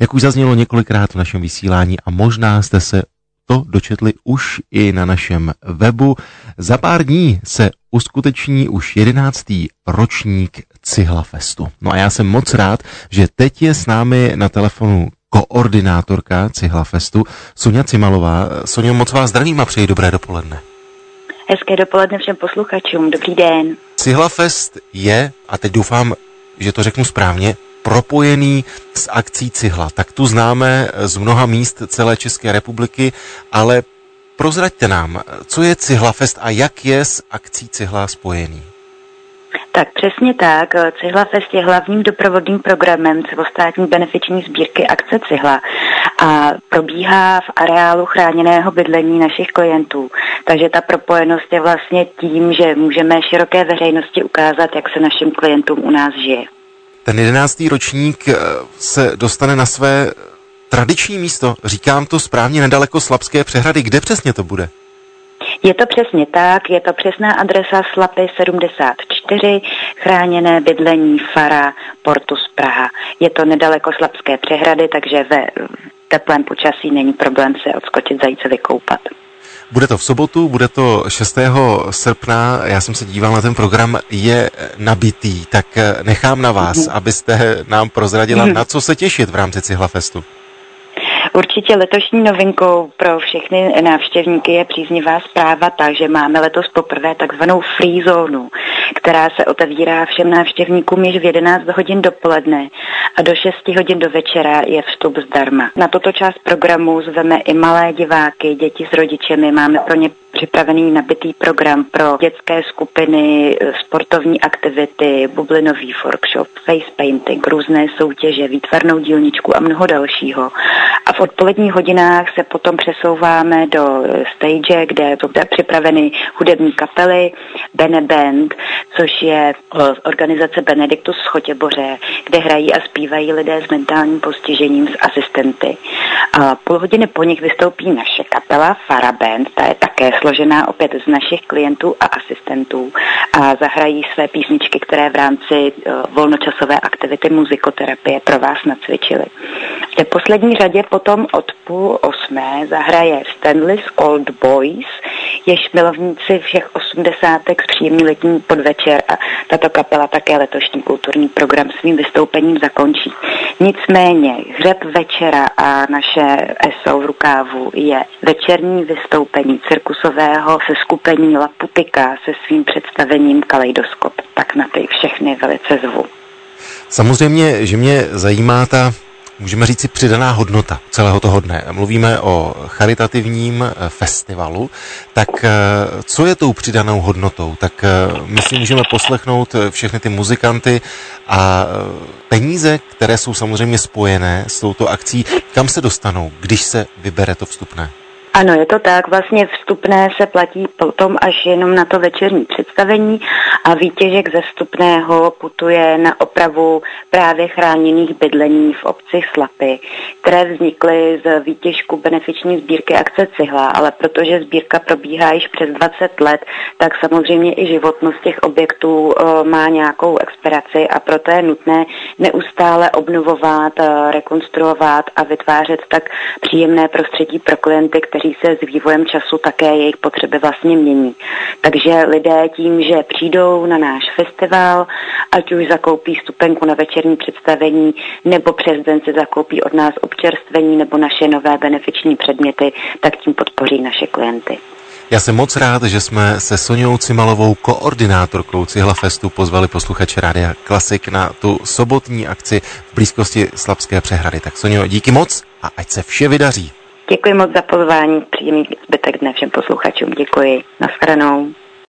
Jak už zaznělo několikrát v našem vysílání a možná jste se to dočetli už i na našem webu. Za pár dní se uskuteční už jedenáctý ročník Cihla Festu. No a já jsem moc rád, že teď je s námi na telefonu koordinátorka Cihla Festu, Sonja Cimalová. Sonja, moc vás zdravím a přeji dobré dopoledne. Hezké dopoledne všem posluchačům, dobrý den. Cihla Fest je, a teď doufám, že to řeknu správně, propojený s akcí Cihla. Tak tu známe z mnoha míst celé České republiky, ale prozraďte nám, co je Cihla Fest a jak je s akcí Cihla spojený? Tak přesně tak. Cihla Fest je hlavním doprovodným programem celostátní benefiční sbírky akce Cihla a probíhá v areálu chráněného bydlení našich klientů. Takže ta propojenost je vlastně tím, že můžeme široké veřejnosti ukázat, jak se našim klientům u nás žije. Ten jedenáctý ročník eh, se dostane na své tradiční místo. Říkám to správně nedaleko Slabské přehrady. Kde přesně to bude? Je to přesně tak, je to přesná adresa Slapy 74, chráněné bydlení Fara Portus Praha. Je to nedaleko Slabské přehrady, takže ve teplém počasí není problém se odskočit, zajít se vykoupat. Bude to v sobotu, bude to 6. srpna, já jsem se díval na ten program, je nabitý, tak nechám na vás, mm-hmm. abyste nám prozradila, mm-hmm. na co se těšit v rámci Cihla Festu. Určitě letošní novinkou pro všechny návštěvníky je příznivá zpráva ta, že máme letos poprvé takzvanou free zónu, která se otevírá všem návštěvníkům již v 11 hodin dopoledne a do 6 hodin do večera je vstup zdarma. Na toto část programu zveme i malé diváky, děti s rodičemi, máme pro ně připravený nabitý program pro dětské skupiny, sportovní aktivity, bublinový workshop, face painting, různé soutěže, výtvarnou dílničku a mnoho dalšího. A v odpoledních hodinách se potom přesouváme do stage, kde jsou připraveny hudební kapely, Bene Band, což je organizace Benediktus z Chotěboře, kde hrají a zpívají lidé s mentálním postižením s asistenty. A půl hodiny po nich vystoupí naše kapela Fara Band, ta je také složená opět z našich klientů a asistentů a zahrají své písničky, které v rámci volnočasové aktivity muzikoterapie pro vás nacvičili. V té poslední řadě potom od půl osmé zahraje Stanley's Old Boys, jež milovníci všech osmdesátek příjemný letní podvečer a tato kapela také letošní kulturní program svým vystoupením zakončí. Nicméně hřeb večera a naše ESO v rukávu je večerní vystoupení cirkusového se skupení Laputika se svým představením Kaleidoskop. Tak na ty všechny velice zvu. Samozřejmě, že mě zajímá ta můžeme říct si přidaná hodnota celého toho dne. Mluvíme o charitativním eh, festivalu, tak eh, co je tou přidanou hodnotou? Tak eh, my si můžeme poslechnout všechny ty muzikanty a peníze, které jsou samozřejmě spojené s touto akcí, kam se dostanou, když se vybere to vstupné? Ano, je to tak. Vlastně vstupné se platí potom až jenom na to večerní představení a výtěžek ze vstupného putuje na opravu právě chráněných bydlení v obci Slapy, které vznikly z výtěžku benefiční sbírky akce Cihla, ale protože sbírka probíhá již přes 20 let, tak samozřejmě i životnost těch objektů eh, má nějakou expiraci a proto je nutné neustále obnovovat, eh, rekonstruovat a vytvářet tak příjemné prostředí pro klienty, kteří se s vývojem času také jejich potřeby vlastně mění. Takže lidé tím, že přijdou na náš festival, ať už zakoupí stupenku na večerní představení, nebo přes den si zakoupí od nás občerstvení nebo naše nové benefiční předměty, tak tím podpoří naše klienty. Já jsem moc rád, že jsme se Soňou Cimalovou, koordinátorkou Cihla Festu, pozvali posluchače Rádia Klasik na tu sobotní akci v blízkosti Slabské přehrady. Tak Sonio, díky moc a ať se vše vydaří. Děkuji moc za pozvání, příjemný zbytek dne všem posluchačům. Děkuji. Naschledanou.